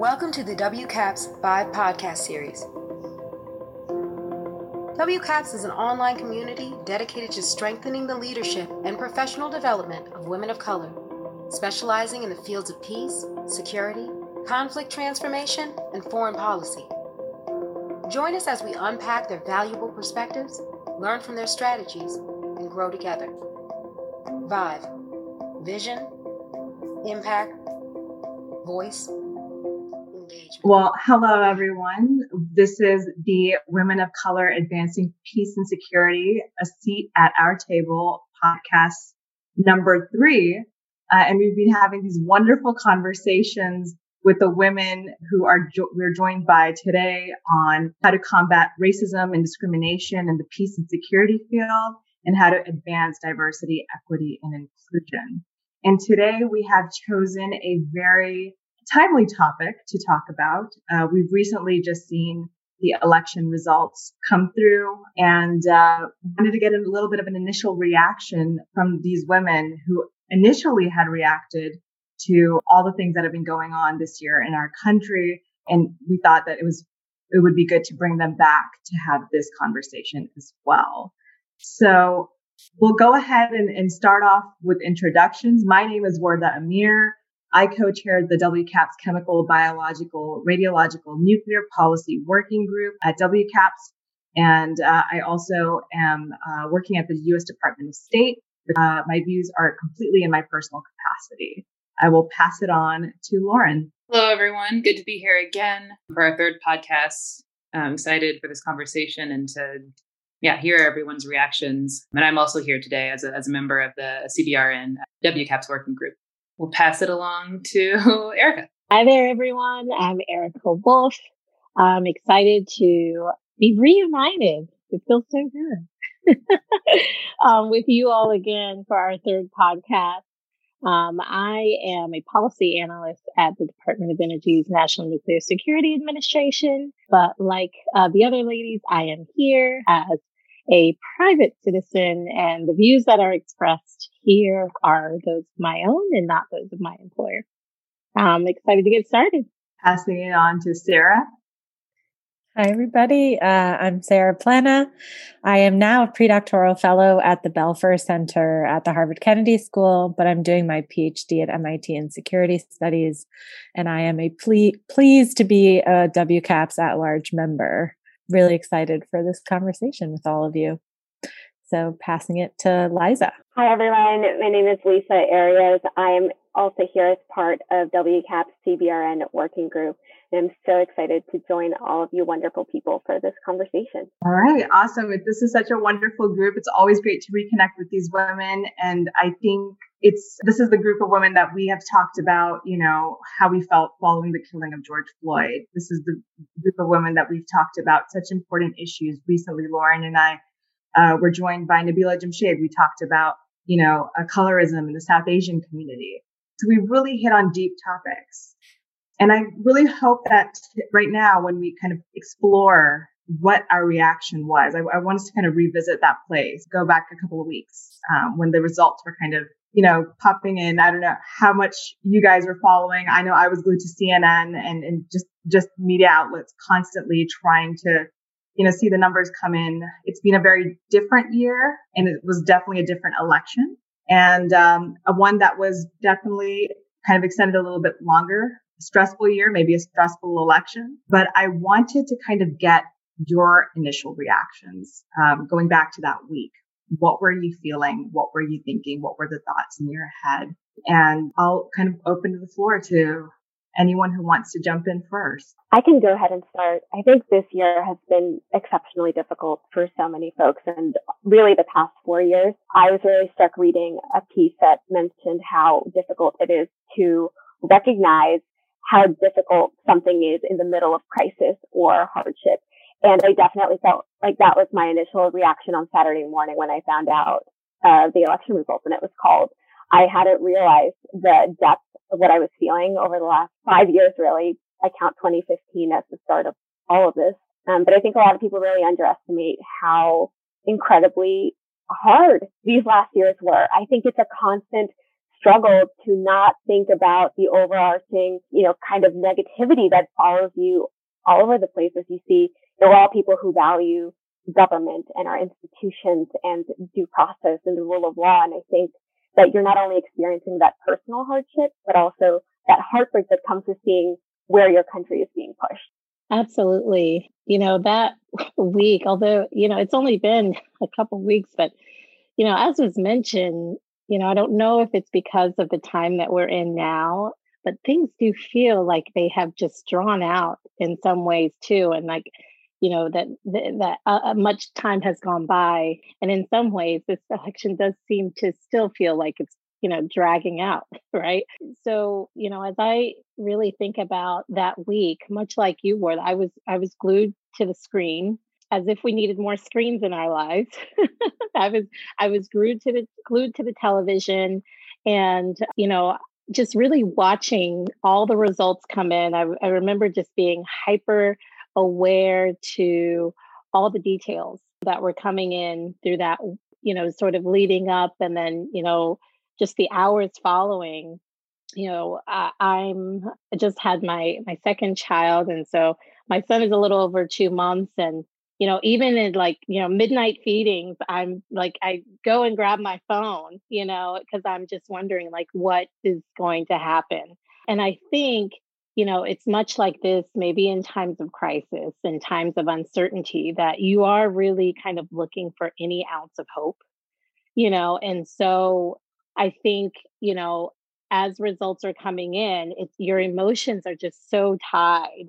Welcome to the WCAPS 5 podcast series. WCAPS is an online community dedicated to strengthening the leadership and professional development of women of color, specializing in the fields of peace, security, conflict transformation, and foreign policy. Join us as we unpack their valuable perspectives, learn from their strategies, and grow together. Vive Vision, Impact, Voice, Engagement. Well, hello, everyone. This is the Women of Color Advancing Peace and Security, a seat at our table podcast number three. Uh, and we've been having these wonderful conversations with the women who are jo- we're joined by today on how to combat racism and discrimination in the peace and security field and how to advance diversity, equity, and inclusion. And today we have chosen a very timely topic to talk about. Uh, we've recently just seen the election results come through and uh, wanted to get a little bit of an initial reaction from these women who initially had reacted to all the things that have been going on this year in our country. And we thought that it was, it would be good to bring them back to have this conversation as well. So we'll go ahead and, and start off with introductions. My name is Warda Amir. I co-chaired the WCAPS Chemical, Biological, Radiological, Nuclear Policy Working Group at WCAPS. And uh, I also am uh, working at the U.S. Department of State. Uh, my views are completely in my personal capacity. I will pass it on to Lauren. Hello, everyone. Good to be here again for our third podcast. I'm excited for this conversation and to yeah, hear everyone's reactions. And I'm also here today as a, as a member of the CBRN WCAPS working group. We'll pass it along to Erica. Hi there, everyone. I'm Erica Wolf. I'm excited to be reunited. It feels so good. um, with you all again for our third podcast. Um, I am a policy analyst at the Department of Energy's National Nuclear Security Administration. But like uh, the other ladies, I am here as a private citizen, and the views that are expressed here are those of my own and not those of my employer. I'm excited to get started. Passing it on to Sarah. Hi, everybody. Uh, I'm Sarah Plana. I am now a predoctoral fellow at the Belfer Center at the Harvard Kennedy School, but I'm doing my PhD at MIT in security studies. And I am a ple- pleased to be a WCAPS at large member. Really excited for this conversation with all of you. So, passing it to Liza. Hi, everyone. My name is Lisa Arias. I am also here as part of WCAP's CBRN working group. And I'm so excited to join all of you wonderful people for this conversation. All right, awesome. This is such a wonderful group. It's always great to reconnect with these women. And I think it's this is the group of women that we have talked about, you know, how we felt following the killing of George Floyd. This is the group of women that we've talked about such important issues. Recently, Lauren and I uh, were joined by Nabila Jamshid. We talked about, you know, colorism in the South Asian community. So we really hit on deep topics. And I really hope that right now, when we kind of explore what our reaction was, I, I want us to kind of revisit that place, go back a couple of weeks um, when the results were kind of, you know, popping in. I don't know how much you guys were following. I know I was glued to CNN and, and just, just media outlets constantly trying to, you know, see the numbers come in. It's been a very different year and it was definitely a different election and um, a one that was definitely kind of extended a little bit longer stressful year, maybe a stressful election, but I wanted to kind of get your initial reactions um, going back to that week. What were you feeling? What were you thinking? What were the thoughts in your head? And I'll kind of open the floor to anyone who wants to jump in first. I can go ahead and start. I think this year has been exceptionally difficult for so many folks and really the past four years. I was really struck reading a piece that mentioned how difficult it is to recognize how difficult something is in the middle of crisis or hardship. And I definitely felt like that was my initial reaction on Saturday morning when I found out uh, the election results and it was called. I hadn't realized the depth of what I was feeling over the last five years, really. I count 2015 as the start of all of this. Um, but I think a lot of people really underestimate how incredibly hard these last years were. I think it's a constant struggle to not think about the overarching, you know, kind of negativity that follows you all over the place as you see, know, we're all people who value government and our institutions and due process and the rule of law. And I think that you're not only experiencing that personal hardship, but also that heartbreak that comes with seeing where your country is being pushed. Absolutely. You know, that week, although, you know, it's only been a couple weeks, but, you know, as was mentioned, you know, I don't know if it's because of the time that we're in now, but things do feel like they have just drawn out in some ways too. And like, you know that that uh, uh, much time has gone by and in some ways this election does seem to still feel like it's you know dragging out right? So you know as i really think about that week much like you were i was i was glued to the screen as if we needed more screens in our lives. I was i was glued to the glued to the television and you know just really watching all the results come in. I, I remember just being hyper aware to all the details that were coming in through that, you know, sort of leading up and then, you know, just the hours following. You know, I, I'm I just had my my second child, and so my son is a little over two months, and you know, even in like, you know, midnight feedings, I'm like, I go and grab my phone, you know, because I'm just wondering like what is going to happen. And I think you know, it's much like this, maybe in times of crisis and times of uncertainty, that you are really kind of looking for any ounce of hope, you know. And so I think, you know, as results are coming in, it's your emotions are just so tied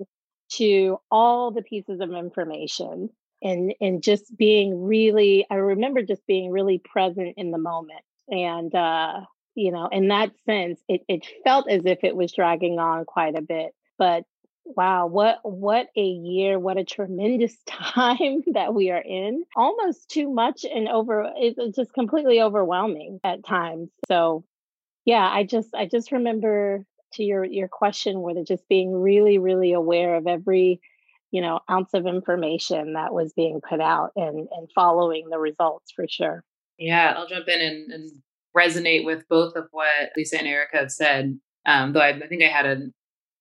to all the pieces of information and and just being really i remember just being really present in the moment and uh you know, in that sense, it, it felt as if it was dragging on quite a bit. But wow, what what a year, what a tremendous time that we are in. Almost too much and over it's just completely overwhelming at times. So yeah, I just I just remember to your your question it just being really, really aware of every you know ounce of information that was being put out and and following the results for sure yeah i'll jump in and, and resonate with both of what Lisa and Erica have said. Um, though I, I, think I had a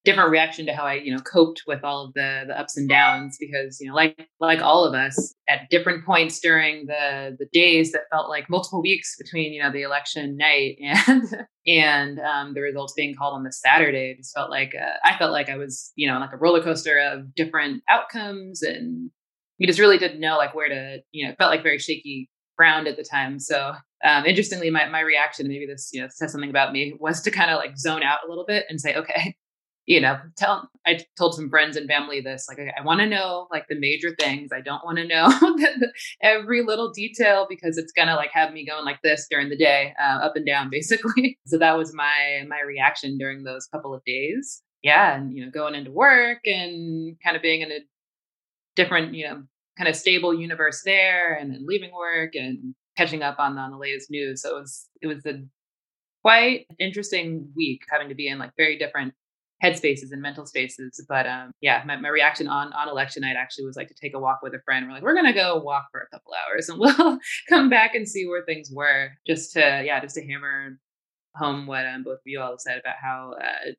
different reaction to how I, you know, coped with all of the the ups and downs because, you know, like like all of us, at different points during the the days that felt like multiple weeks between, you know, the election night and and um, the results being called on the Saturday, it just felt like uh, I felt like I was, you know, like a roller coaster of different outcomes and you just really didn't know like where to, you know, felt like very shaky ground at the time. So um, interestingly, my, my reaction, maybe this you know says something about me, was to kind of like zone out a little bit and say, okay, you know, tell. I told some friends and family this, like, I, want to know like the major things. I don't want to know every little detail because it's gonna like have me going like this during the day, uh, up and down, basically. so that was my my reaction during those couple of days. Yeah, and you know, going into work and kind of being in a different, you know, kind of stable universe there, and then leaving work and catching up on, on the latest news. So it was it was a quite interesting week having to be in like very different headspaces and mental spaces. But um, yeah, my, my reaction on on election night actually was like to take a walk with a friend. We're like, we're gonna go walk for a couple hours and we'll come back and see where things were. Just to yeah, just to hammer home what um, both of you all said about how uh,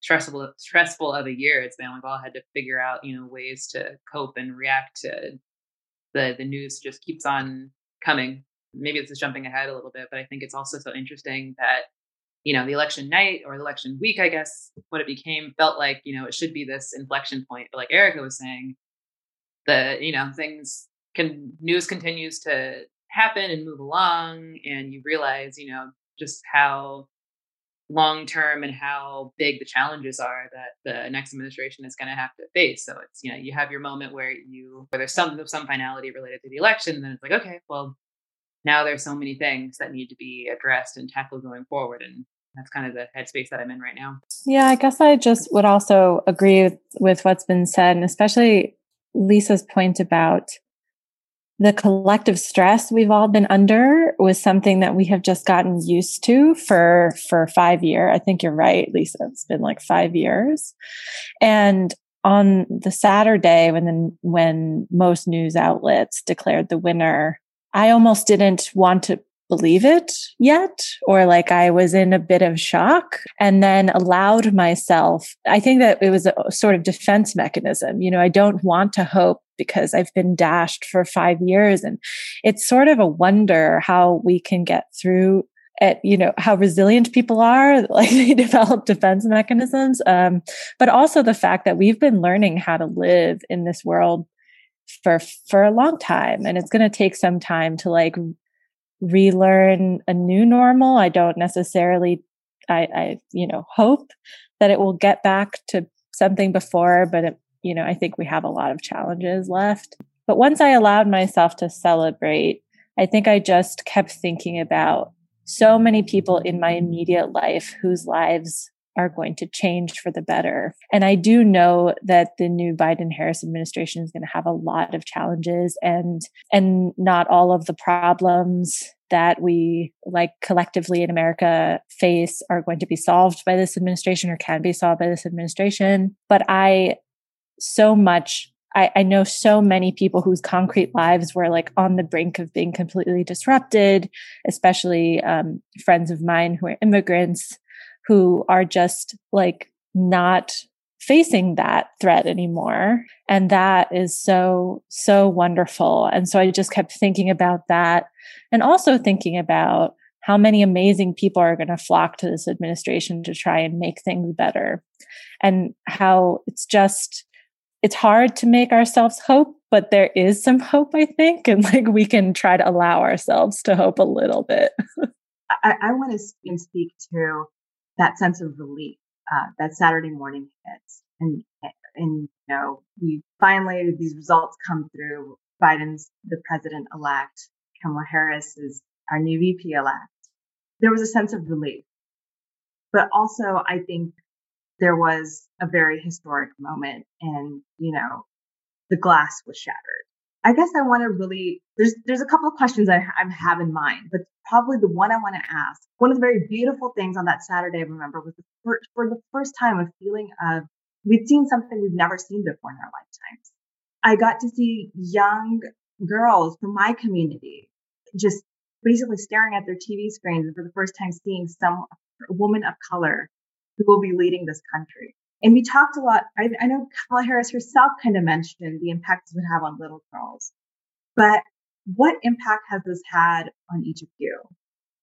stressful stressful of a year it's been. We've all had to figure out you know ways to cope and react to the the news just keeps on coming maybe this is jumping ahead a little bit, but I think it's also so interesting that, you know, the election night or the election week, I guess, what it became felt like, you know, it should be this inflection point. But like Erica was saying, the, you know, things can, news continues to happen and move along. And you realize, you know, just how long term and how big the challenges are that the next administration is going to have to face. So it's you know you have your moment where you where there's some some finality related to the election, and then it's like okay, well now there's so many things that need to be addressed and tackled going forward and that's kind of the headspace that i'm in right now. Yeah i guess i just would also agree with, what's been said and especially lisa's point about the collective stress we've all been under was something that we have just gotten used to for for five year i think you're right lisa it's been like five years. And on the saturday when the, when most news outlets declared the winner I almost didn't want to believe it yet, or like I was in a bit of shock, and then allowed myself. I think that it was a sort of defense mechanism. You know, I don't want to hope because I've been dashed for five years. And it's sort of a wonder how we can get through at you know how resilient people are like they develop defense mechanisms um, but also the fact that we've been learning how to live in this world for for a long time and it's going to take some time to like relearn a new normal. I don't necessarily i i you know hope that it will get back to something before but it, you know i think we have a lot of challenges left. But once i allowed myself to celebrate i think i just kept thinking about so many people in my immediate life whose lives are going to change for the better. And I do know that the new Biden Harris administration is going to have a lot of challenges and and not all of the problems that we like collectively in America face are going to be solved by this administration or can be solved by this administration. But I so much I, I, know so many people whose concrete lives were like on the brink of being completely disrupted, especially um, friends of mine who are immigrants who are just like not facing that threat anymore. And that is so, so wonderful. And so I just kept thinking about that and also thinking about how many amazing people are going to flock to this administration to try and make things better and how it's just it's hard to make ourselves hope but there is some hope i think and like we can try to allow ourselves to hope a little bit I, I, want to speak to that sense of relief uh, that Saturday morning hits. And, and, you know, we finally, these results come through. Biden's the president elect. Kamala Harris is our new VP elect. There was a sense of relief. But also, I think there was a very historic moment and, you know, the glass was shattered. I guess I want to really there's there's a couple of questions I, I have in mind, but probably the one I want to ask. One of the very beautiful things on that Saturday, I remember, was the first, for the first time a feeling of we'd seen something we've never seen before in our lifetimes. I got to see young girls from my community just basically staring at their TV screens and for the first time seeing some woman of color who will be leading this country. And we talked a lot. I, I know Kamala Harris herself kind of mentioned the impact it would have on little girls. But what impact has this had on each of you?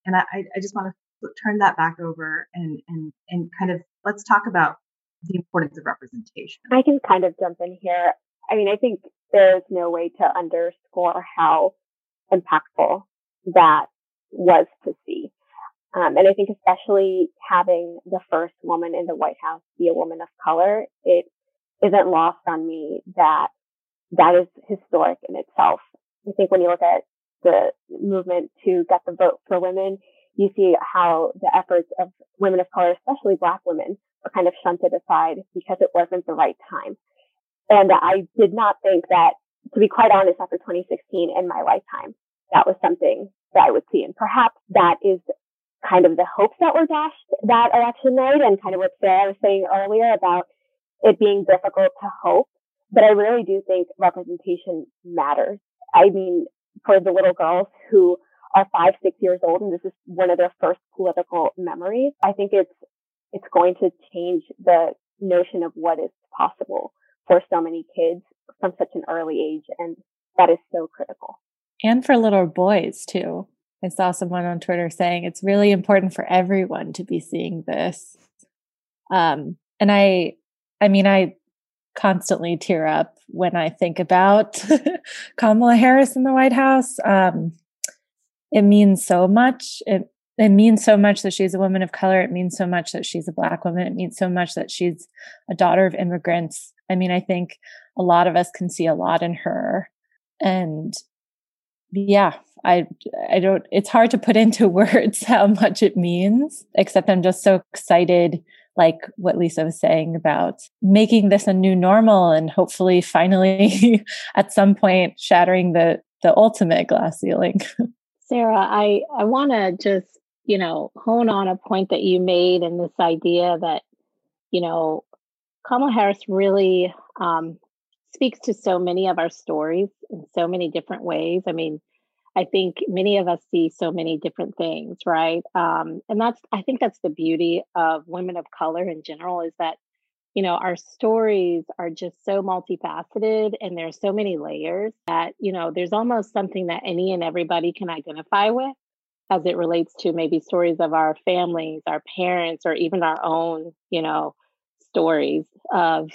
And I, I just want to turn that back over and, and, and kind of let's talk about the importance of representation. I can kind of jump in here. I mean, I think there's no way to underscore how impactful that was to see. Um, and I think especially having the first woman in the White House be a woman of color, it isn't lost on me that that is historic in itself. I think when you look at the movement to get the vote for women, you see how the efforts of women of color, especially black women, were kind of shunted aside because it wasn't the right time. And I did not think that, to be quite honest, after 2016 in my lifetime, that was something that I would see. And perhaps that is kind of the hopes that were dashed that election night and kind of what Sarah was saying earlier about it being difficult to hope. But I really do think representation matters. I mean, for the little girls who are five, six years old and this is one of their first political memories, I think it's, it's going to change the notion of what is possible for so many kids from such an early age. And that is so critical. And for little boys too. I saw someone on Twitter saying it's really important for everyone to be seeing this. Um, and I, I mean, I constantly tear up when I think about Kamala Harris in the White House. Um, it means so much. It it means so much that she's a woman of color. It means so much that she's a black woman. It means so much that she's a daughter of immigrants. I mean, I think a lot of us can see a lot in her. And yeah, I I don't it's hard to put into words how much it means, except I'm just so excited like what Lisa was saying about making this a new normal and hopefully finally at some point shattering the the ultimate glass ceiling. Sarah, I I want to just, you know, hone on a point that you made and this idea that you know, Kamala Harris really um, speaks to so many of our stories in so many different ways. I mean, I think many of us see so many different things, right? Um, and that's, I think that's the beauty of women of color in general is that, you know, our stories are just so multifaceted and there's so many layers that, you know, there's almost something that any and everybody can identify with as it relates to maybe stories of our families, our parents, or even our own, you know, stories of,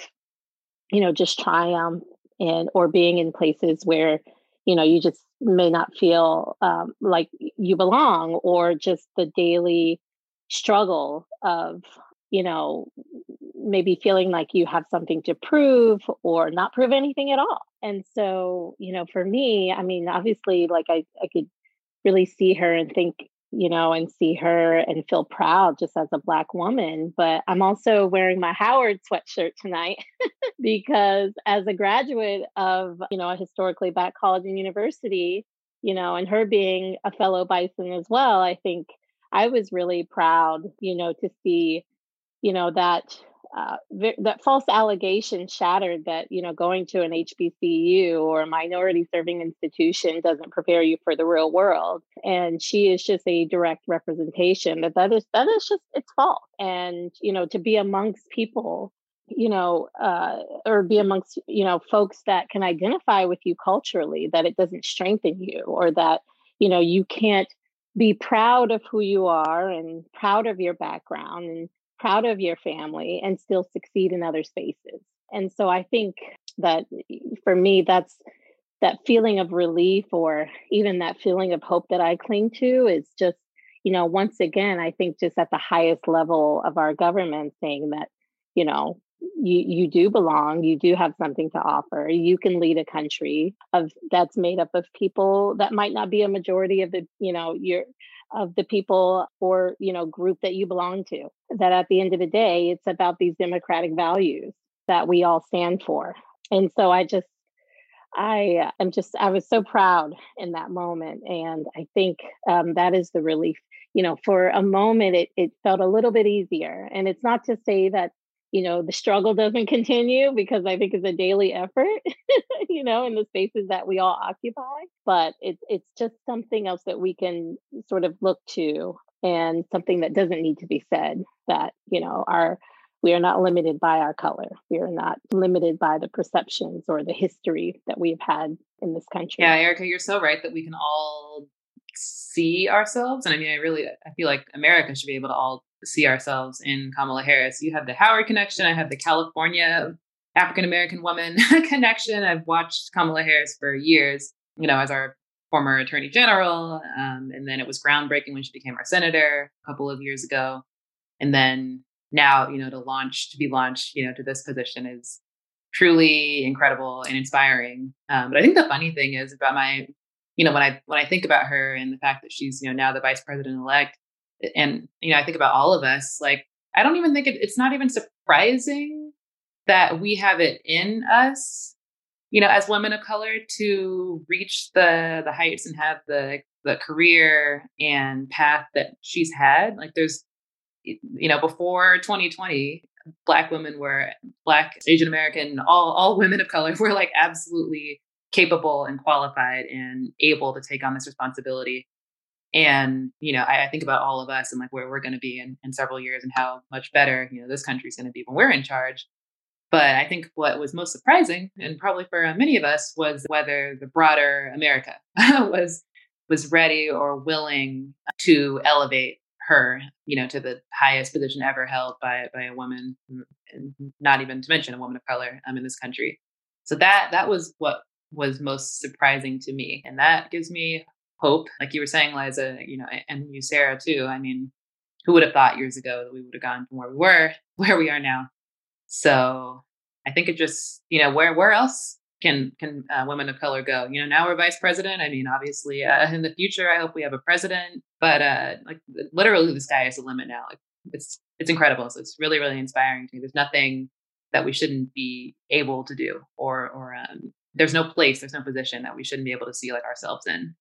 you know, just triumph and or being in places where, you know, you just may not feel um, like you belong or just the daily struggle of you know maybe feeling like you have something to prove or not prove anything at all. And so you know for me i mean obviously like i, I could really see her and think you know, and see her and feel proud just as a Black woman. But I'm also wearing my Howard sweatshirt tonight because as a graduate of, you know, a historically Black college and university, you know, and her being a fellow Bison as well, I think I was really proud, you know, to see, you know, that uh, that false allegation shattered that you know going to an HBCU or a minority serving institution doesn't prepare you for the real world, and she is just a direct representation that that is that is just it's false, and you know to be amongst people you know uh, or be amongst you know folks that can identify with you culturally that it doesn't strengthen you or that you know you can't be proud of who you are and proud of your background and proud of your family and still succeed in other spaces. And so I think that for me, that's that feeling of relief or even that feeling of hope that I cling to is just, you know, once again, I think just at the highest level of our government saying that, you know, you you do belong you do have something to offer you can lead a country of that's made up of people that might not be a majority of the you know your of the people or you know group that you belong to that at the end of the day it's about these democratic values that we all stand for. And so i just i am just i was so proud in that moment and i think um, that is the relief. You know for a moment it, it felt a little bit easier. And it's not to say that you know the struggle doesn't continue because i think it's a daily effort you know in the spaces that we all occupy but it's it's just something else that we can sort of look to and something that doesn't need to be said that you know our we are not limited by our color. We are not limited by the perceptions or the history that we've had in this country. Yeah erica you're so right that we can all see ourselves and i mean i really i feel like america should be able to all see ourselves in Kamala Harris. You have the Howard connection. I have the California African American woman connection. I've watched Kamala Harris for years, you know, as our former attorney general. Um, and then it was groundbreaking when she became our senator a couple of years ago. And then now, you know, to launch, to be launched, you know, to this position is truly incredible and inspiring. Um, but I think the funny thing is about my, you know, when I when I think about her and the fact that she's, you know, now the vice president elect, and you know i think about all of us like i don't even think it, it's not even surprising that we have it in us you know as women of color to reach the the heights and have the the career and path that she's had. Like there's you know before 2020 black women were black asian american all all women of color were like absolutely capable and qualified and able to take on this responsibility and, you know, I, I, think about all of us and like where we're going to be in, in several years and how much better, you know, this country's going to be when we're in charge. But I think what was most surprising, and probably for uh, many of us, was whether the broader America was was ready or willing to elevate her, you know, to the highest position ever held by by a woman, and not even to mention a woman of color um, in this country. So that that was what was most surprising to me, and that gives me hope. Like you were saying, Liza, you know, and you, Sarah, too. I mean, who would have thought years ago that we would have gone from where we were, where we are now? So I think it just, you know, where where else can can uh, women of color go? You know, now we're vice president. I mean, obviously, uh, in the future, I hope we have a president. But uh, like, literally, the sky is the limit now. Like, it's it's incredible. So it's really really inspiring to me. There's nothing that we shouldn't be able to do, or or um, there's no place, there's no position that we shouldn't be able to see like ourselves in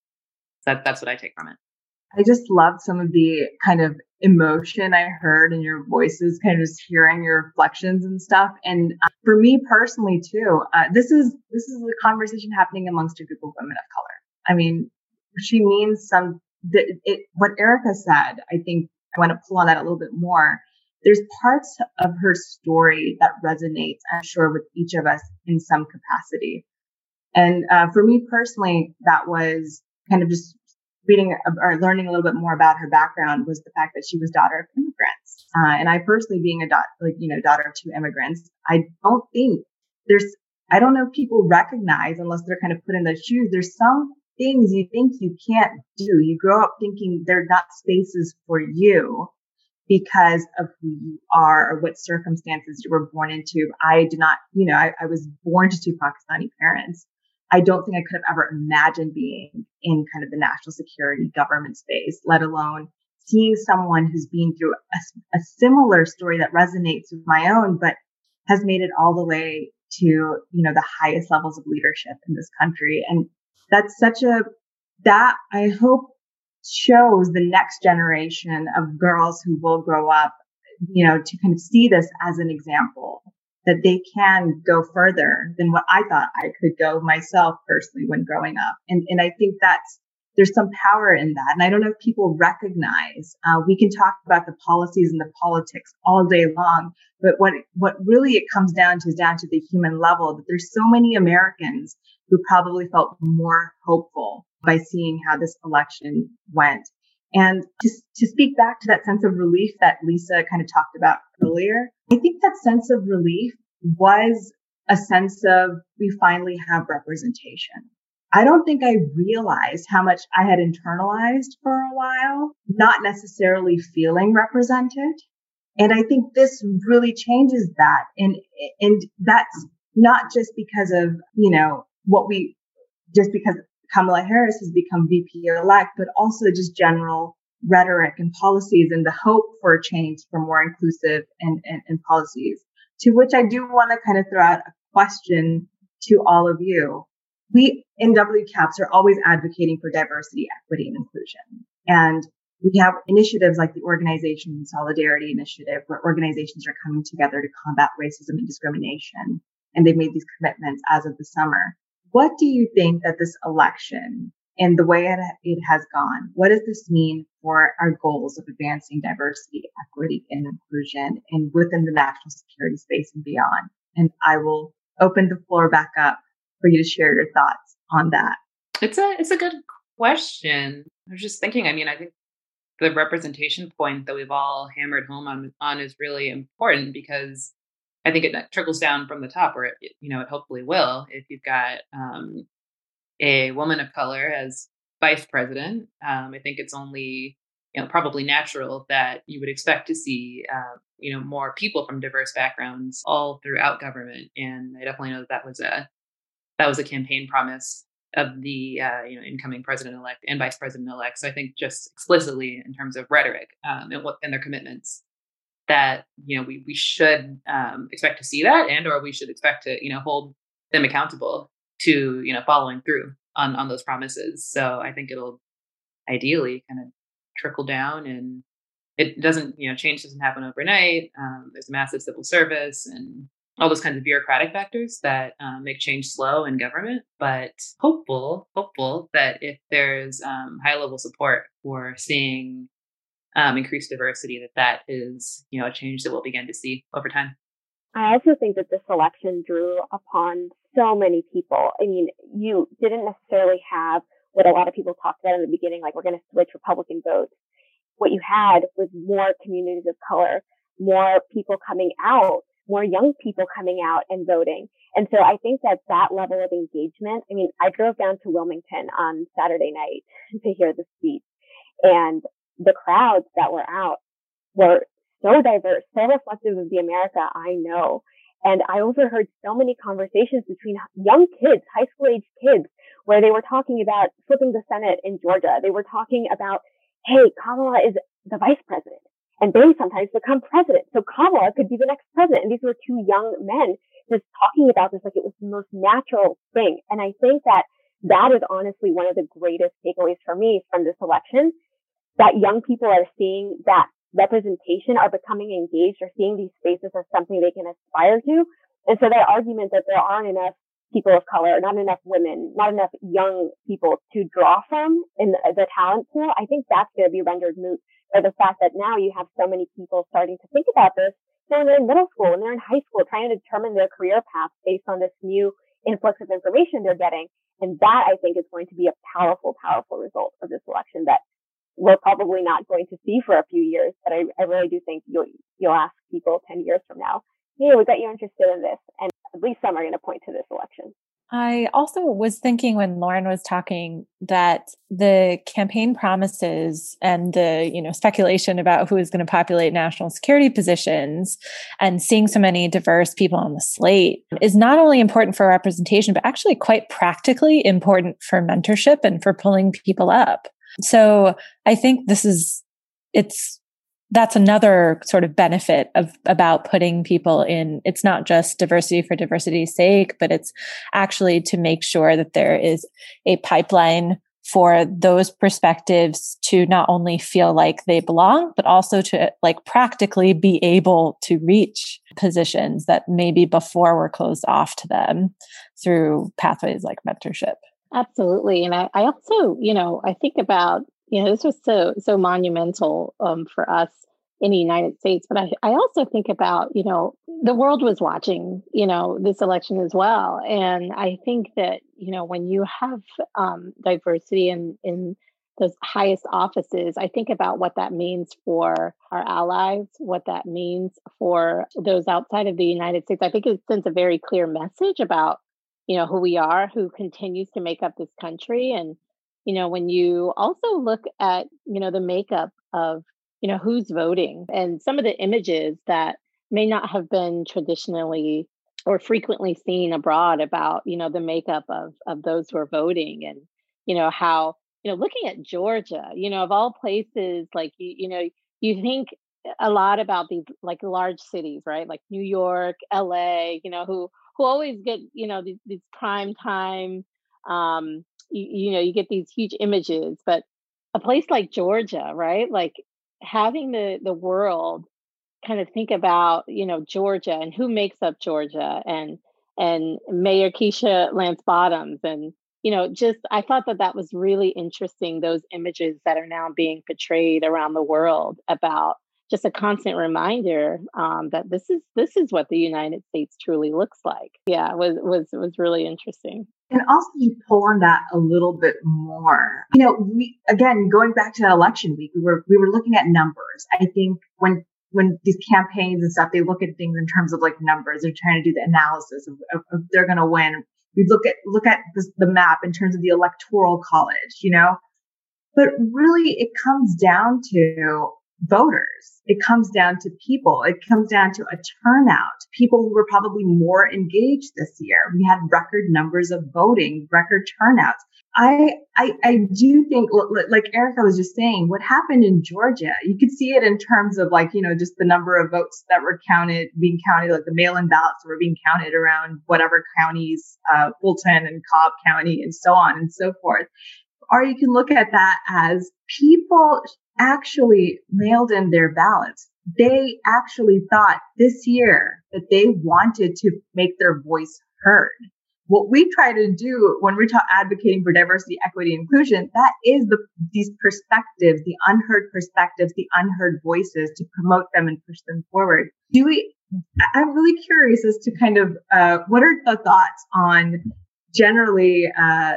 that that's what I take from it. I just loved some of the kind of emotion I heard in your voices, kind of just hearing your reflections and stuff. And uh, for me personally too, uh, this is this is a conversation happening amongst a group of women of color. I mean, she means some, the, it, what Erica said, I think I want to pull on that a little bit more. There's parts of her story that resonates, I'm sure, with each of us in some capacity. And uh, for me personally, that was kind of just reading or learning a little bit more about her background was the fact that she was daughter of immigrants. Uh, and I personally, being a daughter, like you know, daughter of two immigrants, I don't think there's, I don't know if people recognize unless they're kind of put in those shoes. There's some things you think you can't do. You grow up thinking they're not spaces for you because of who you are or what circumstances you were born into. I did not, you know, I, I was born to two Pakistani parents. I don't think I could have ever imagined being in kind of the national security government space, let alone seeing someone who's been through a, a, similar story that resonates with my own, but has made it all the way to, you know, the highest levels of leadership in this country. And that's such a, that I hope shows the next generation of girls who will grow up, you know, to kind of see this as an example that they can go further than what I thought I could go myself personally when growing up. And, and I think that's, there's some power in that. And I don't know if people recognize, uh, we can talk about the policies and the politics all day long, but what, what really it comes down to is down to the human level that there's so many Americans who probably felt more hopeful by seeing how this election went. And to, to speak back to that sense of relief that Lisa kind of talked about earlier, I think that sense of relief was a sense of we finally have representation. I don't think I realized how much I had internalized for a while, not necessarily feeling represented. And I think this really changes that. And, and that's not just because of, you know, what we, just because Kamala Harris has become VP elect, but also just general rhetoric and policies and the hope for a change for more inclusive and, and, and policies. To which I do want to kind of throw out a question to all of you. We in WCAPS are always advocating for diversity, equity, and inclusion. And we have initiatives like the Organization Solidarity Initiative, where organizations are coming together to combat racism and discrimination. And they've made these commitments as of the summer. What do you think that this election and the way it, it has gone, what does this mean for our goals of advancing diversity, equity, and inclusion and within the national security space and beyond? And I will open the floor back up for you to share your thoughts on that. It's a it's a good question. I was just thinking. I mean, I think the representation point that we've all hammered home on on is really important because I think it trickles down from the top, or it, you know, it hopefully will. If you've got um, a woman of color as vice president, um, I think it's only you know probably natural that you would expect to see uh, you know more people from diverse backgrounds all throughout government. And I definitely know that that was a that was a campaign promise of the uh, you know incoming president elect and vice president elect. So I think just explicitly in terms of rhetoric um, and what and their commitments that you know we we should um, expect to see that and or we should expect to you know hold them accountable to you know following through on on those promises. So i think it'll ideally kind of trickle down and it doesn't you know change doesn't happen overnight. Um, there's massive civil service and all those kinds of bureaucratic factors that um, make change slow in government. But hopeful hopeful that if there's um, high level support for seeing um, increased diversity, that that is, you know, a change that we'll begin to see over time. I also think that this election drew upon so many people. I mean, you didn't necessarily have what a lot of people talked about in the beginning, like we're going to switch Republican votes. What you had was more communities of color, more people coming out, more young people coming out and voting. And so I think that that level of engagement, I mean, I drove down to Wilmington on Saturday night to hear the speech and the crowds that were out were so diverse, so reflective of the America I know. And I overheard so many conversations between young kids, high school age kids, where they were talking about flipping the Senate in Georgia. They were talking about, hey, Kamala is the vice president and they sometimes become president. So Kamala could be the next president. And these were two young men just talking about this like it was the most natural thing. And I think that that is honestly one of the greatest takeaways for me from this election that young people are seeing that representation, are becoming engaged, are seeing these spaces as something they can aspire to. And so that argument that there aren't enough people of color, not enough women, not enough young people to draw from in the, talent pool, I think that's going to be rendered moot by the fact that now you have so many people starting to think about this when they're in middle school and they're in high school trying to determine their career path based on this new influx of information they're getting. And that I think is going to be a powerful, powerful result of this election that we're probably not going to see for a few years. But I, I really do think you'll, you'll ask people 10 years from now, hey, we got you interested in this. And at least some are going to point to this election. I also was thinking when Lauren was talking that the campaign promises and the, you know, speculation about who is going to populate national security positions and seeing so many diverse people on the slate is not only important for representation, but actually quite practically important for mentorship and for pulling people up. So I think this is, it's that's another sort of benefit of about putting people in it's not just diversity for diversity's sake but it's actually to make sure that there is a pipeline for those perspectives to not only feel like they belong but also to like practically be able to reach positions that maybe before were closed off to them through pathways like mentorship absolutely and i, I also you know i think about you know this was so so monumental um, for us in the United States. But I, I also think about, you know, the world was watching, you know, this election as well. And I think that, you know, when you have um, diversity in, in those highest offices, I think about what that means for our allies, what that means for those outside of the United States. I think it sends a very clear message about, you know, who we are, who continues to make up this country. And, you know, when you also look at, you know, the makeup of you know who's voting and some of the images that may not have been traditionally or frequently seen abroad about you know the makeup of of those who are voting and you know how you know looking at georgia you know of all places like you you know you think a lot about these like large cities right like new york la you know who who always get you know these, these prime time um you, you know you get these huge images but a place like georgia right? Like having the the world kind of think about you know Georgia and who makes up Georgia and and Mayor Keisha Lance Bottoms and you know just I thought that that was really interesting those images that are now being portrayed around the world about just a constant reminder um, that this is this is what the United States truly looks like. Yeah, was was was really interesting. And also, you pull on that a little bit more. You know, we again going back to election week, we were we were looking at numbers. I think when when these campaigns and stuff, they look at things in terms of like numbers. They're trying to do the analysis of, of, of they're going to win. We look at look at this, the map in terms of the electoral college, you know. But really, it comes down to voters. It comes down to people. It comes down to a turnout. People who were probably more engaged this year. We had record numbers of voting, record turnouts. I, I, I do think, like Erica was just saying, what happened in Georgia, you could see it in terms of like, you know, just the number of votes that were counted, being counted, like the mail-in ballots were being counted around whatever counties, uh, Fulton and Cobb County and so on and so forth. Or you can look at that as people actually mailed in their ballots. They actually thought this year that they wanted to make their voice heard. What we try to do when we're advocating for diversity, equity, inclusion, that is the, these perspectives, the unheard perspectives, the unheard voices to promote them and push them forward. Do we, I'm really curious as to kind of, uh, what are the thoughts on generally, uh,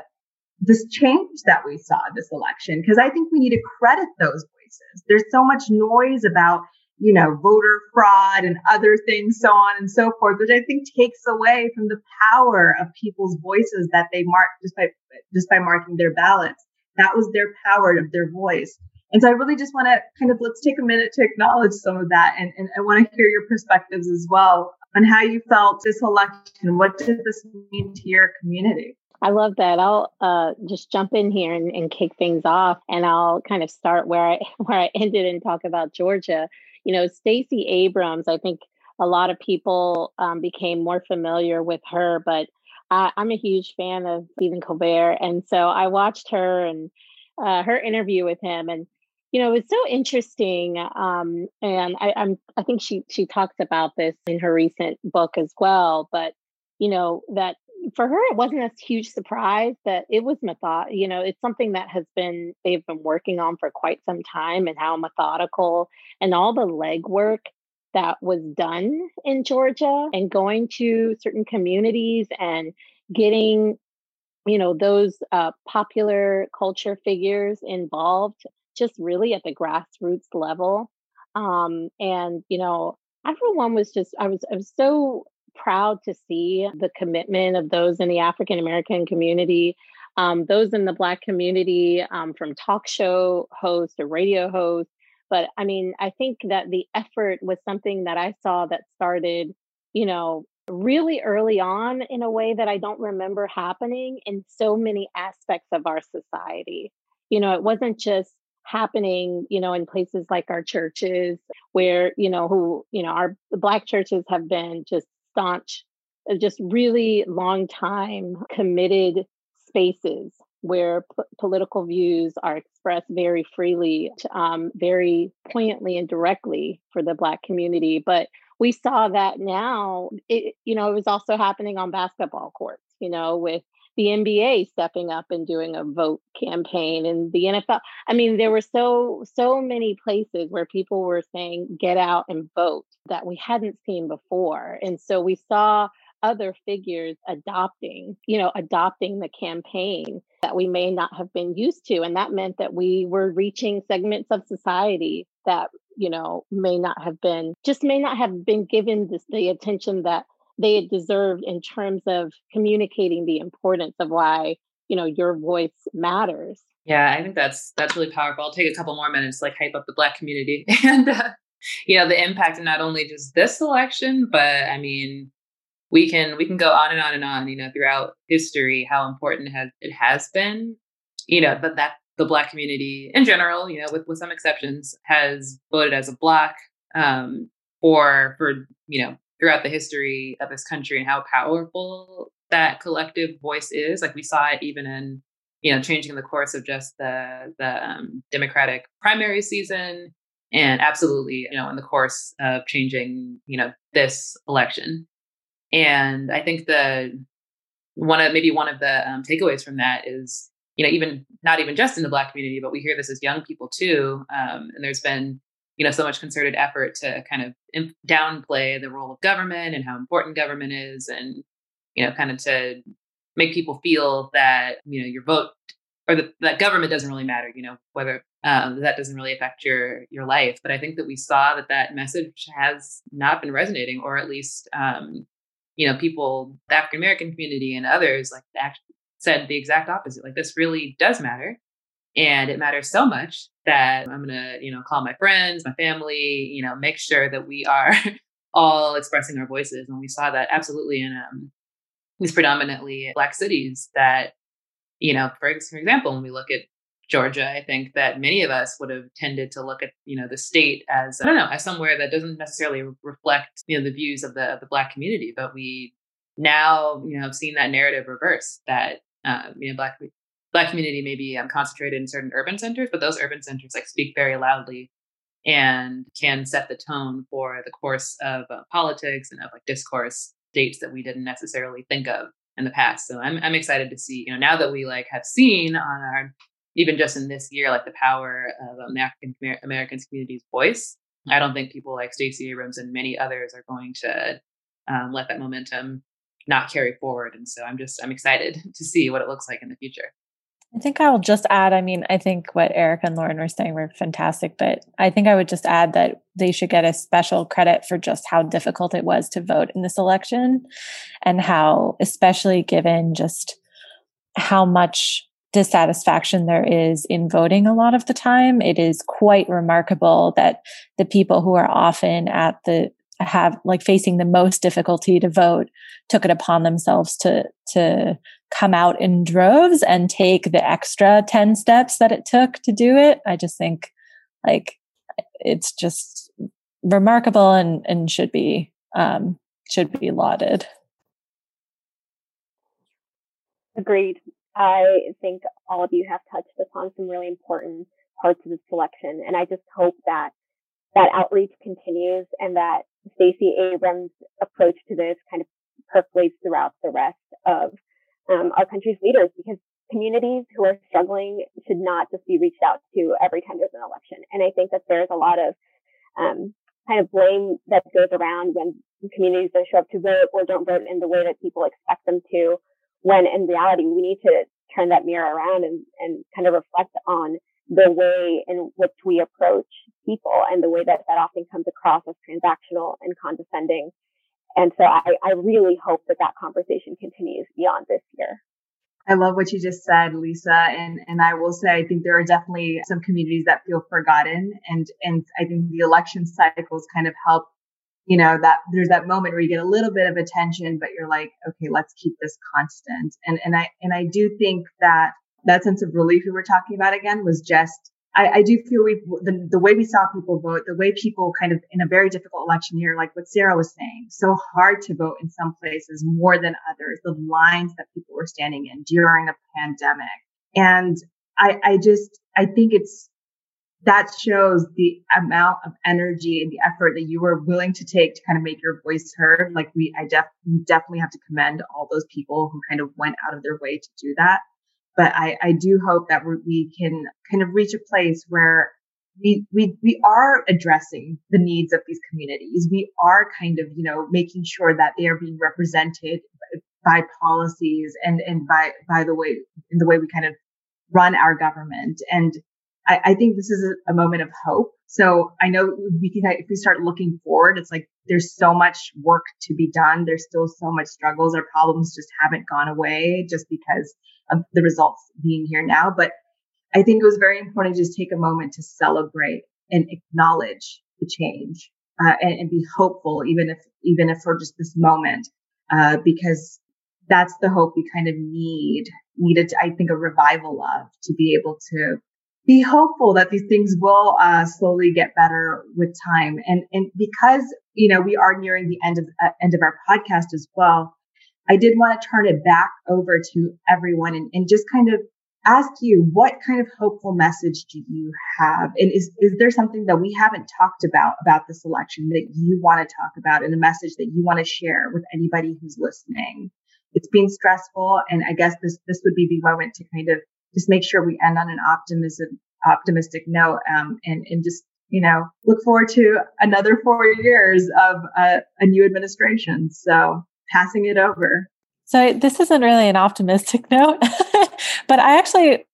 this change that we saw this election because I think we need to credit those voices. There's so much noise about, you know, voter fraud and other things, so on and so forth, which I think takes away from the power of people's voices that they mark just by just by marking their ballots. That was their power of their voice. And so I really just want to kind of let's take a minute to acknowledge some of that. And, and I want to hear your perspectives as well on how you felt this election. What did this mean to your community? I love that. I'll uh, just jump in here and, and, kick things off, and I'll kind of start where I where I ended and talk about Georgia. You know, Stacey Abrams. I think a lot of people um, became more familiar with her, but I, am a huge fan of Stephen Colbert, and so I watched her and uh, her interview with him, and you know, it was so interesting. Um, and I, I'm I think she she talks about this in her recent book as well, but you know that for her, it wasn't a huge surprise that it was method. You know, it's something that has been they've been working on for quite some time, and how methodical and all the legwork that was done in Georgia, and going to certain communities and getting, you know, those uh, popular culture figures involved, just really at the grassroots level. Um, and you know, everyone was just I was I was so proud to see the commitment of those in the African American community, um, those in the Black community, um, from talk show host to radio host. But I mean, I think that the effort was something that I saw that started, you know, really early on in a way that I don't remember happening in so many aspects of our society. You know, it wasn't just happening you know in places like our churches where you know who you know our black churches have been just staunch, uh, just really long time committed spaces where p- political views are expressed very freely, um, very poignantly and directly for the Black community. But we saw that now, it, you know, it was also happening on basketball courts, you know, with the NBA stepping up and doing a vote campaign and the NFL. I mean, there were so, so many places where people were saying, get out and vote that we hadn't seen before. And so we saw other figures adopting, you know, adopting the campaign that we may not have been used to. And that meant that we were reaching segments of society that, you know, may not have been, just may not have been given this, the attention that they had deserved in terms of communicating the importance of why you know your voice matters. Yeah i think that's that's really powerful. I'll take a couple more minutes to like hype up the black community and uh, you know the impact of not only just this election but i mean we can we can go on and on and on you know throughout history how important has it has been you know but that the black community in general you know with with some exceptions has voted as a block um for for you know throughout the history of this country and how powerful that collective voice is. Like we saw it even in, you know, changing the course of just the the um, Democratic primary season, and absolutely, you know, in the course of changing, you know, this election. And I think the one of maybe one of the um, takeaways from that is, you know, even not even just in the Black community, but we hear this as young people too. Um, and there's been you know so much concerted effort to kind of downplay the role of government and how important government is and you know kind of to make people feel that you know your vote or the, that government doesn't really matter you know whether um, that doesn't really affect your your life. But i think that we saw that that message has not been resonating or at least um, you know people the african american community and others like said the exact opposite like this really does matter and it matters so much that I'm going to, you know, call my friends, my family, you know, make sure that we are all expressing our voices. And we saw that absolutely in um, these predominantly black cities that, you know, for, for example, when we look at Georgia, I think that many of us would have tended to look at, you know, the state as, I don't know, as somewhere that doesn't necessarily reflect, you know, the views of the, of the black community. But we now, you know, have seen that narrative reverse that, um, you know, black black community may be um, concentrated in certain urban centers, but those urban centers like speak very loudly and can set the tone for the course of uh, politics and of like discourse dates that we didn't necessarily think of in the past. So I'm I'm excited to see, you know, now that we like have seen on our even just in this year like the power of um, African Americans community's voice. I don't think people like Stacey Abrams and many others are going to um, let that momentum not carry forward. And so I'm just I'm excited to see what it looks like in the future. I think I'll just add, I mean, I think what Eric and Lauren were saying were fantastic, but I think I would just add that they should get a special credit for just how difficult it was to vote in this election and how, especially given just how much dissatisfaction there is in voting a lot of the time, it is quite remarkable that the people who are often at the have like facing the most difficulty to vote took it upon themselves to to come out in droves and take the extra 10 steps that it took to do it. I just think like it's just remarkable and, and should be, um, should be lauded. Agreed. I think all of you have touched upon some really important parts of the selection. And I just hope that that outreach continues and that Stacey Abrams' approach to this kind of percolates throughout the rest of um, our country's leaders because communities who are struggling should not just be reached out to every time there's an election. And I think that there's a lot of um, kind of blame that goes around when communities don't show up to vote or don't vote in the way that people expect them to, when in reality we need to turn that mirror around and, and kind of reflect on the way in which we approach people and the way that that often comes across as transactional and condescending. And so I, I really hope that that conversation continues beyond this year. I love what you just said, Lisa. And, and I will say, I think there are definitely some communities that feel forgotten. And, and I think the election cycles kind of help, you know, that there's that moment where you get a little bit of attention, but you're like, okay, let's keep this constant. And, and I, and I do think that that sense of relief we were talking about again was just I, I, do feel we the, the way we saw people vote, the way people kind of in a very difficult election year, like what Sarah was saying, so hard to vote in some places more than others, the lines that people were standing in during a pandemic. And I, I just, I think it's, that shows the amount of energy and the effort that you were willing to take to kind of make your voice heard. Like we, I def, definitely have to commend all those people who kind of went out of their way to do that. But I, I do hope that we can kind of reach a place where we, we, we are addressing the needs of these communities. We are kind of, you know, making sure that they are being represented by policies and, and by, by the way, in the way we kind of run our government. And I, I think this is a, a, moment of hope. So I know we can, if we start looking forward, it's like there's so much work to be done. There's still so much struggles. Our problems just haven't gone away just because of the results being here now. But I think it was very important to just take a moment to celebrate and acknowledge the change uh, and, and, be hopeful, even if even if for just this moment, uh, because that's the hope we kind of need needed. To, I think a revival of to be able to be hopeful that these things will uh, slowly get better with time. And and because you know we are nearing the end of uh, end of our podcast as well, I did want to turn it back over to everyone and, and just kind of ask you what kind of hopeful message do you have and is is there something that we haven't talked about about this election that you want to talk about and a message that you want to share with anybody who's listening it's been stressful and i guess this this would be the moment to kind of just make sure we end on an optimism optimistic note um, and and just you know look forward to another four years of a new administration so passing it over. So this isn't really an optimistic note, but I actually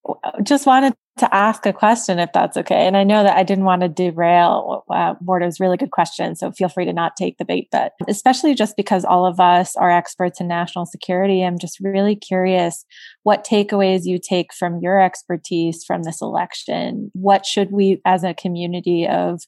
just wanted to ask a question if that's okay. And I know that I didn't want to derail uh, really good question, so feel free to not take the bait. But especially just because all of us are experts in national security, I'm just really curious what takeaways you take from your expertise from this election. What should we, as a community of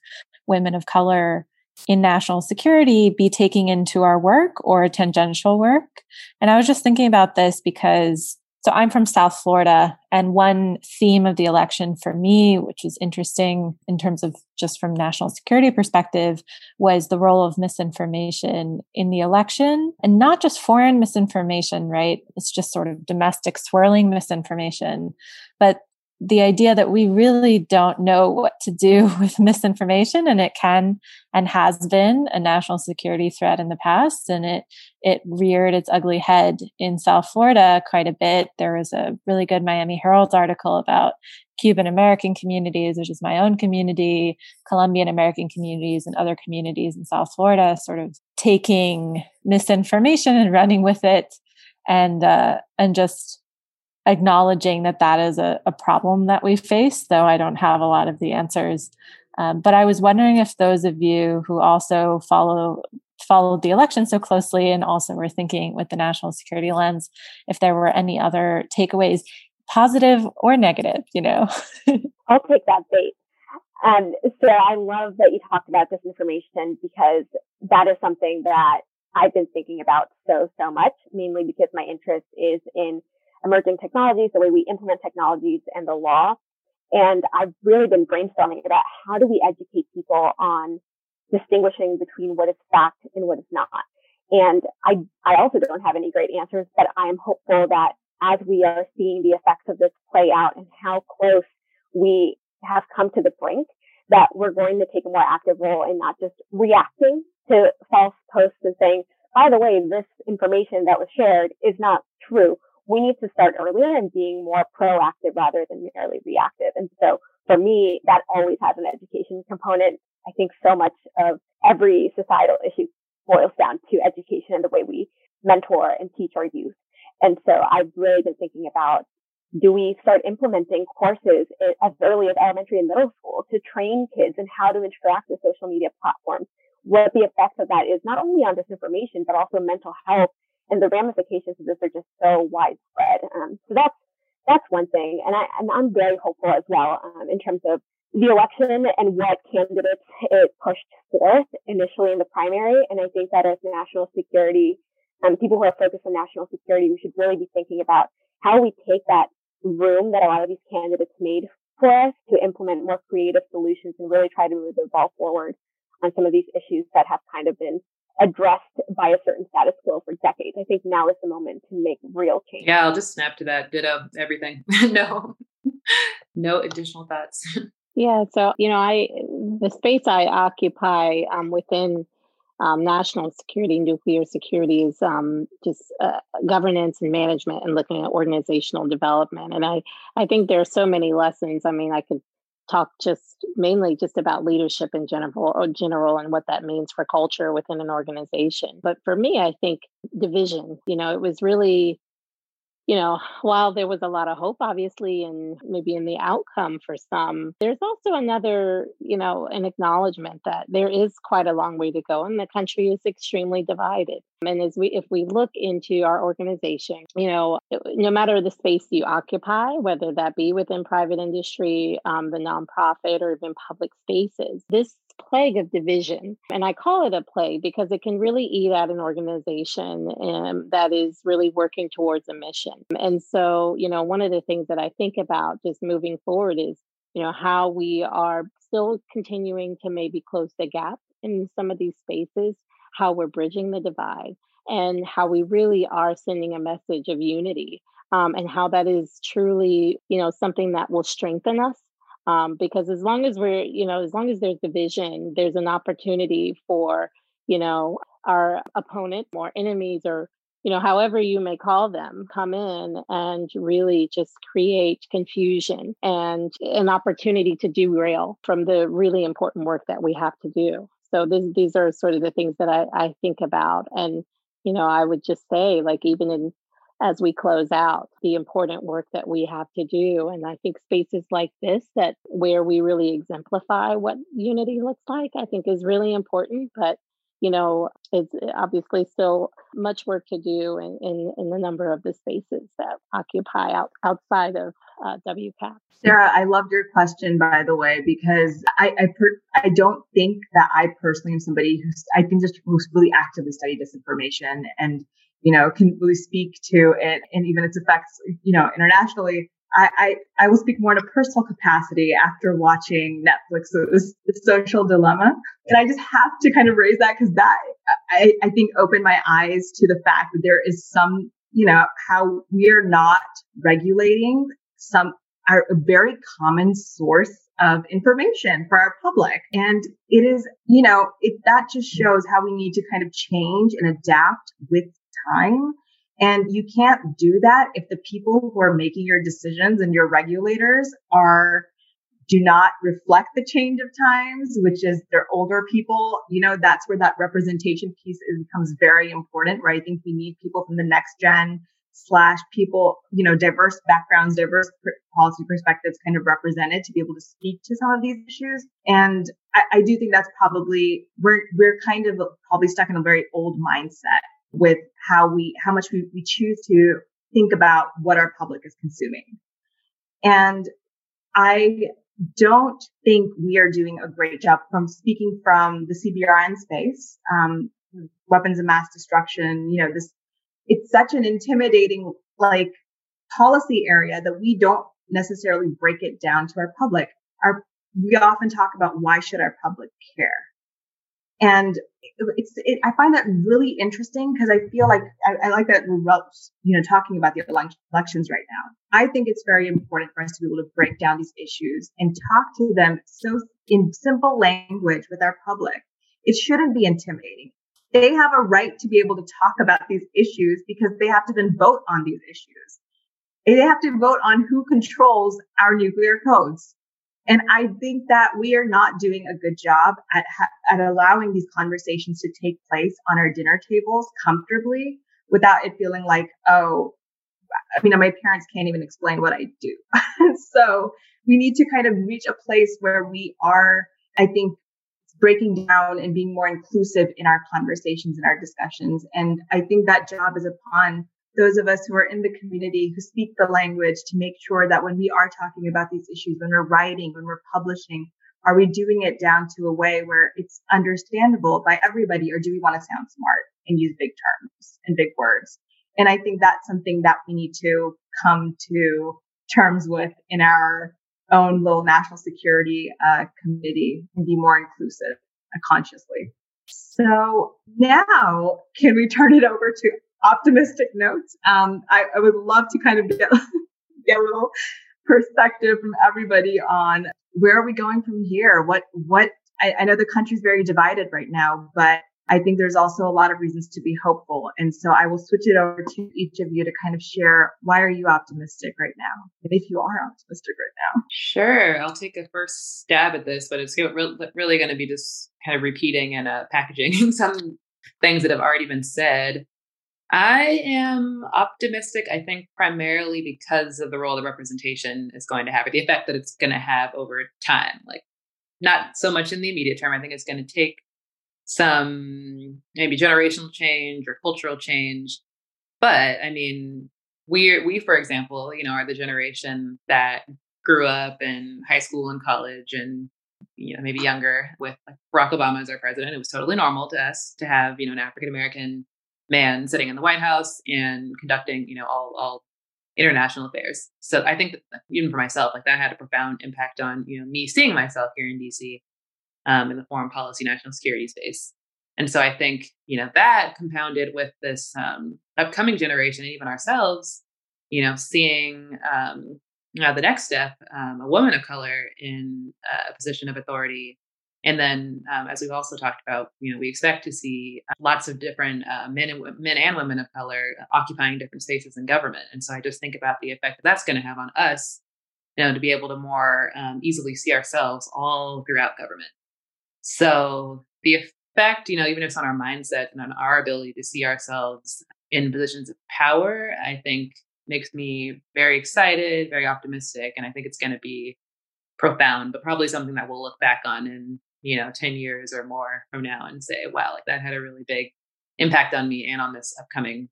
women of color, in national security be taking into our work or tangential work? And I was just thinking about this because so I'm from South Florida, and one theme of the election for me, which is interesting in terms of just from national security perspective, was the role of misinformation in the election, and not just foreign misinformation, right? It's just sort of domestic swirling misinformation, but the idea that we really don't know what to do with misinformation and it can and has been a national security threat in the past and it it reared its ugly head in South Florida quite a bit. There was a really good Miami Herald article about Cuban American communities which is my own community Colombian American communities and other communities in South Florida sort of taking misinformation and running with it and uh, and just acknowledging that that is a, a, problem that we face, though I don't have a lot of the answers. Um, but I was wondering if those of you who also follow followed the election so closely and also were thinking with the national security lens, if there were any other takeaways, positive or negative, you know. I'll take that bait. Um, so I love that you talked about disinformation because that is something that I've been thinking about so, so much, mainly because my interest is in emerging technologies, the way we implement technologies and the law. And I've really been brainstorming about how do we educate people on distinguishing between what is fact and what is not. And I, I also don't have any great answers, but I am hopeful that as we are seeing the effects of this play out and how close we have come to the brink, that we're going to take a more active role in not just reacting to false posts and saying, by the way, this information that was shared is not true we need to start earlier and being more proactive rather than merely reactive. And so for me, that always has an education component. I think so much of every societal issue boils down to education and the way we mentor and teach our youth. And so I've really been thinking about do we start implementing courses as early as elementary and middle school to train kids in how to interact with social media platforms? What the effects of that is not only on disinformation, but also mental health and the ramifications of this are just so widespread. Um, so that's that's one thing, and I I'm very hopeful as well um, in terms of the election and what candidates it pushed forth initially in the primary. And I think that as national security, um, people who are focused on national security, we should really be thinking about how we take that room that a lot of these candidates made for us to implement more creative solutions and really try to move the ball forward on some of these issues that have kind of been addressed by a certain status quo for decades. I think now is the moment to make real change. Yeah, I'll just snap to that. Ditto everything. no, no additional thoughts. Yeah, so you know, I the space I occupy um, within um, national security, nuclear security is um, just uh, governance and management, and looking at organizational development. And I, I think there are so many lessons. I mean, I could talk just mainly just about leadership in general or general and what that means for culture within an organization. But for me, I think division. You know, it was really you know, while there was a lot of hope, obviously, and maybe in the outcome for some, there's also another, you know, an acknowledgement that there is quite a long way to go and the country is extremely divided. And as we, if we look into our organization, you know, no matter the space you occupy, whether that be within private industry, um, the nonprofit, or even public spaces, this plague of division. And I call it a plague because it can really eat at an organization um, that is really working towards a mission. And so, you know, one of the things that I think about just moving forward is, you know, how we are still continuing to maybe close the gap in some of these spaces, how we're bridging the divide, and how we really are sending a message of unity. Um, and how that is truly, you know, something that will strengthen us um, because as long as we're you know as long as there's division there's an opportunity for you know our opponent or enemies or you know however you may call them come in and really just create confusion and an opportunity to derail from the really important work that we have to do. So this, these are sort of the things that I, I think about. And you know i would just say like even in as we close out the important work that we have to do. And I think spaces like this, that where we really exemplify what unity looks like, I think is really important. But you know, it's obviously still much work to do in, in, in the number of the spaces that occupy out, outside of uh, WCAP. Sarah, I loved your question, by the way, because I I, per, I don't think that I personally am somebody who's I think just who's really actively study disinformation and you know, can really speak to it and even its effects, you know, internationally. I, I, I will speak more in a personal capacity after watching Netflix's The Social Dilemma. And I just have to kind of raise that because that, I, I think opened my eyes to the fact that there is some, you know, how we are not regulating some, our a very common source of information for our public. And it is, you know, it, that just shows how we need to kind of change and adapt with time. And you can't do that if the people who are making your decisions and your regulators are do not reflect the change of times, which is they're older people. You know, that's where that representation piece becomes very important, right? I think we need people from the next gen slash people, you know, diverse backgrounds, diverse policy perspectives kind of represented to be able to speak to some of these issues. And I, I do think that's probably, we're, we're kind of probably stuck in a very old mindset with how we, how much we, we choose to think about what our public is consuming. And I don't think we are doing a great job from speaking from the CBRN space, um, weapons of mass destruction. You know, this, it's such an intimidating, like policy area that we don't necessarily break it down to our public. Our, we often talk about why should our public care? And it's, it, I find that really interesting because I feel like I, I, like that we're, you know, talking about the elections right now. I think it's very important for us to be able to break down these issues and talk to them so in simple language with our public. It shouldn't be intimidating. they have a right to be able to talk about these issues because they have to then vote on these issues. They have to vote on who controls our nuclear codes. And I think that we are not doing a good job at, at allowing these conversations to take place on our dinner tables comfortably without it feeling like, oh, I mean, my parents can't even explain what I do. so we need to kind of reach a place where we are, I think, breaking down and being more inclusive in our conversations and our discussions. And I think that job is upon those of us who are in the community who speak the language to make sure that when we are talking about these issues, when we're writing, when we're publishing, are we doing it down to a way where it's understandable by everybody or do we want to sound smart and use big terms and big words? And I think that's something that we need to come to terms with in our own little national security uh, committee and be more inclusive uh, consciously. So now can we turn it over to optimistic notes? Um, I, I, would love to kind of get, get a little perspective from everybody on where are we going from here? What, what, I, I know the country's very divided right now, but I think there's also a lot of reasons to be hopeful. And so I will switch it over to each of you to kind of share why are you optimistic right now? And if you are optimistic right now. Sure. I'll take a first stab at this, but it's really going to be just kind of repeating and uh, packaging some things that have already been said. I am optimistic, I think, primarily because of the role that representation is going to have, or the effect that it's going to have over time. Like, not so much in the immediate term. I think it's going to take some maybe generational change or cultural change. But I mean, we we for example, you know, are the generation that grew up in high school and college and you know maybe younger with like Barack Obama as our president. It was totally normal to us to have you know an African American man sitting in the White House and conducting you know all all international affairs. So I think that even for myself, like that had a profound impact on you know me seeing myself here in DC um, in the foreign policy national security space. And so I think, you know, that compounded with this um, upcoming generation and even ourselves, you know, seeing um, uh, the next step, um, a woman of color in a position of authority. And then, um, as we've also talked about, you know, we expect to see uh, lots of different uh, men and men and women of color occupying different spaces in government. And so I just think about the effect that that's going to have on us, you know, to be able to more um, easily see ourselves all throughout government. So the effect, you know, even if it's on our mindset and on our ability to see ourselves in positions of power, I think makes me very excited, very optimistic. And I think it's going to be profound, but probably something that we'll look back on in, you know, 10 years or more from now and say, wow, like that had a really big impact on me and on this upcoming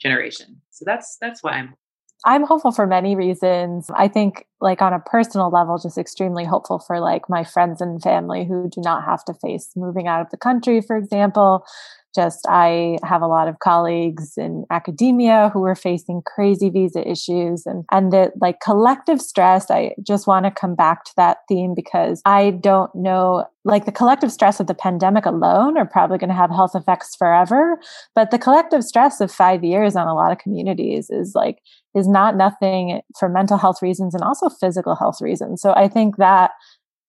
generation. So that's, that's why I'm I'm hopeful for many reasons. I think, like, on a personal level, just extremely hopeful for like my friends and family who do not have to face moving out of the country, for example, just I have a lot of colleagues in academia who are facing crazy visa issues and and the like collective stress I just want to come back to that theme because I don't know like the collective stress of the pandemic alone are probably going to have health effects forever but the collective stress of 5 years on a lot of communities is like is not nothing for mental health reasons and also physical health reasons. So I think that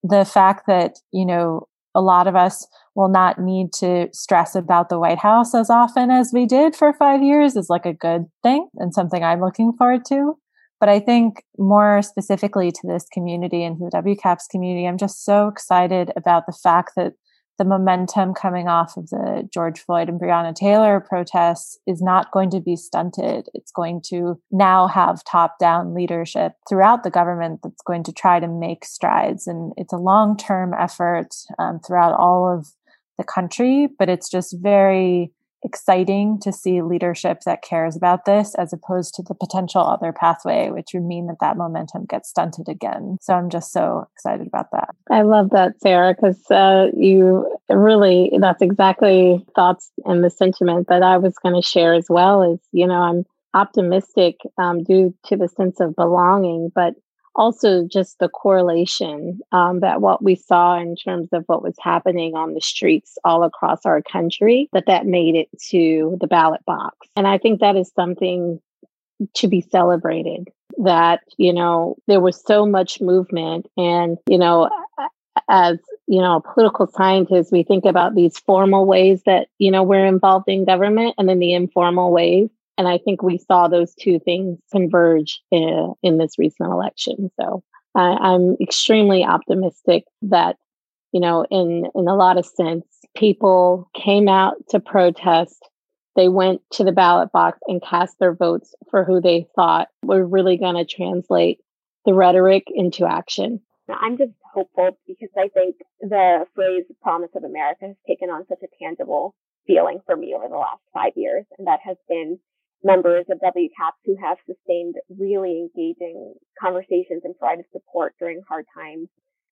the fact that you know a lot of us will not need to stress about the White House as often as we did for five years is like a good thing and something I'm looking forward to. But I think more specifically to this community and to the WCAPS community, I'm just so excited about the fact that the momentum coming off of the George Floyd and Breonna Taylor protests is not going to be stunted. It's going to now have top down leadership throughout the government that's going to try to make strides. And it's a long term effort um, throughout all of the country, but it's just very exciting to see leadership that cares about this as opposed to the potential other pathway, which would mean that that momentum gets stunted again. So I'm just so excited about that. I love that, Sarah, because uh, you really, that's exactly thoughts and the sentiment that I was going to share as well is, you know, I'm optimistic um, due to the sense of belonging, but also just the correlation um, that what we saw in terms of what was happening on the streets all across our country that that made it to the ballot box and i think that is something to be celebrated that you know there was so much movement and you know as you know, political scientists, we think about these formal ways that, you know, we're involved in government and then the informal ways. And I think we saw those two things converge in, in this recent election. So I, I'm extremely optimistic that, you know, in, in a lot of sense, people came out to protest. They went to the ballot box and cast their votes for who they thought were really going to translate the rhetoric into action. I'm just hopeful because I think the phrase promise of America has taken on such a tangible feeling for me over the last five years. And that has been members of WCAPS who have sustained really engaging conversations and provided support during hard times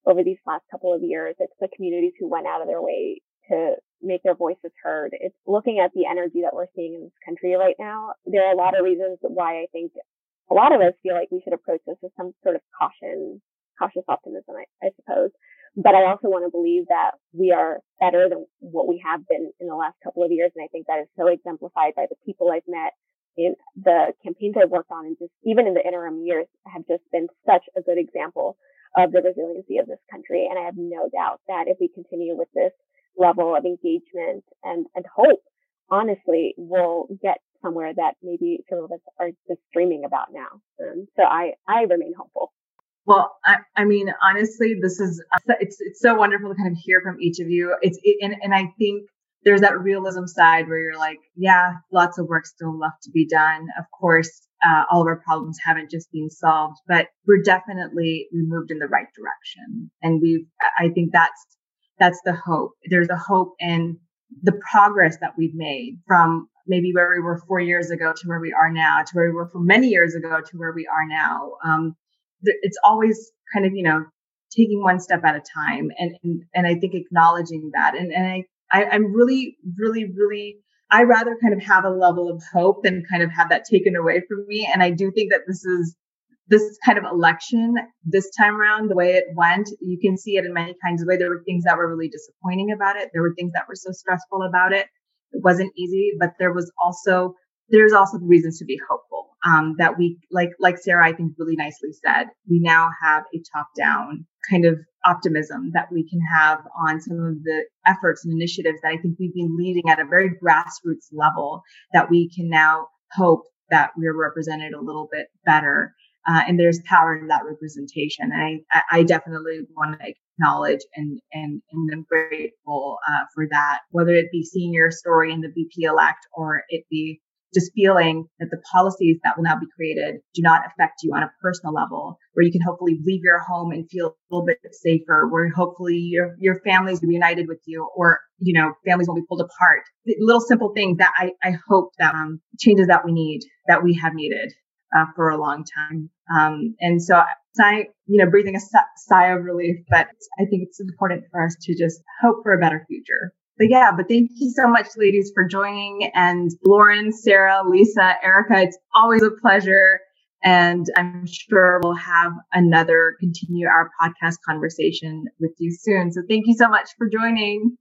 over these last couple of years. It's the communities who went out of their way to make their voices heard. It's looking at the energy that we're seeing in this country right now. There are a lot of reasons why I think a lot of us feel like we should approach this with some sort of caution, cautious optimism, I, I suppose. But I also want to believe that we are better than what we have been in the last couple of years. And I think that is so exemplified by the people I've met in the campaigns I've worked on and just even in the interim years have just been such a good example of the resiliency of this country. And I have no doubt that if we continue with this level of engagement and, and hope, honestly, we'll get somewhere that maybe some of us are just dreaming about now. Um, so I, I remain hopeful. Well, I, I, mean, honestly, this is it's it's so wonderful to kind of hear from each of you. It's it, and and I think there's that realism side where you're like, yeah, lots of work still left to be done. Of course, uh, all of our problems haven't just been solved, but we're definitely we moved in the right direction, and we've. I think that's that's the hope. There's a hope in the progress that we've made from maybe where we were four years ago to where we are now, to where we were from many years ago to where we are now. Um, it's always kind of you know taking one step at a time, and and, and I think acknowledging that, and and I I, I'm really, really, really, I rather kind of have a level of hope than kind of have that taken away from me. And I do think that this is this kind of election this time around, the way it went, you can see it in many kinds of ways. There were things that were really disappointing about it. There were things that were so stressful about it. It wasn't easy, but there was also there's also reasons to be hopeful um, that we like like sarah i think really nicely said we now have a top down kind of optimism that we can have on some of the efforts and initiatives that i think we've been leading at a very grassroots level that we can now hope that we're represented a little bit better uh, and there's power in that representation. And i i definitely want to acknowledge and and and i'm grateful uh, for that whether it be seeing your story in the vp elect or it be just feeling that the policies that will now be created do not affect you on a personal level, where you can hopefully leave your home and feel a little bit safer, where hopefully your, your families will be united with you or, you know, families won't be pulled apart. Little simple things that I, I hope that um, changes that we need, that we have needed uh, for a long time. Um, and so sigh, you know, breathing a sigh of relief, but I think it's important for us to just hope for a better future but yeah, but thank you so much, ladies, for joining. And Lauren, Sarah, Lisa, Erica, it's always a pleasure. And I'm sure we'll have another continue our podcast conversation with you soon. So thank you so much for joining.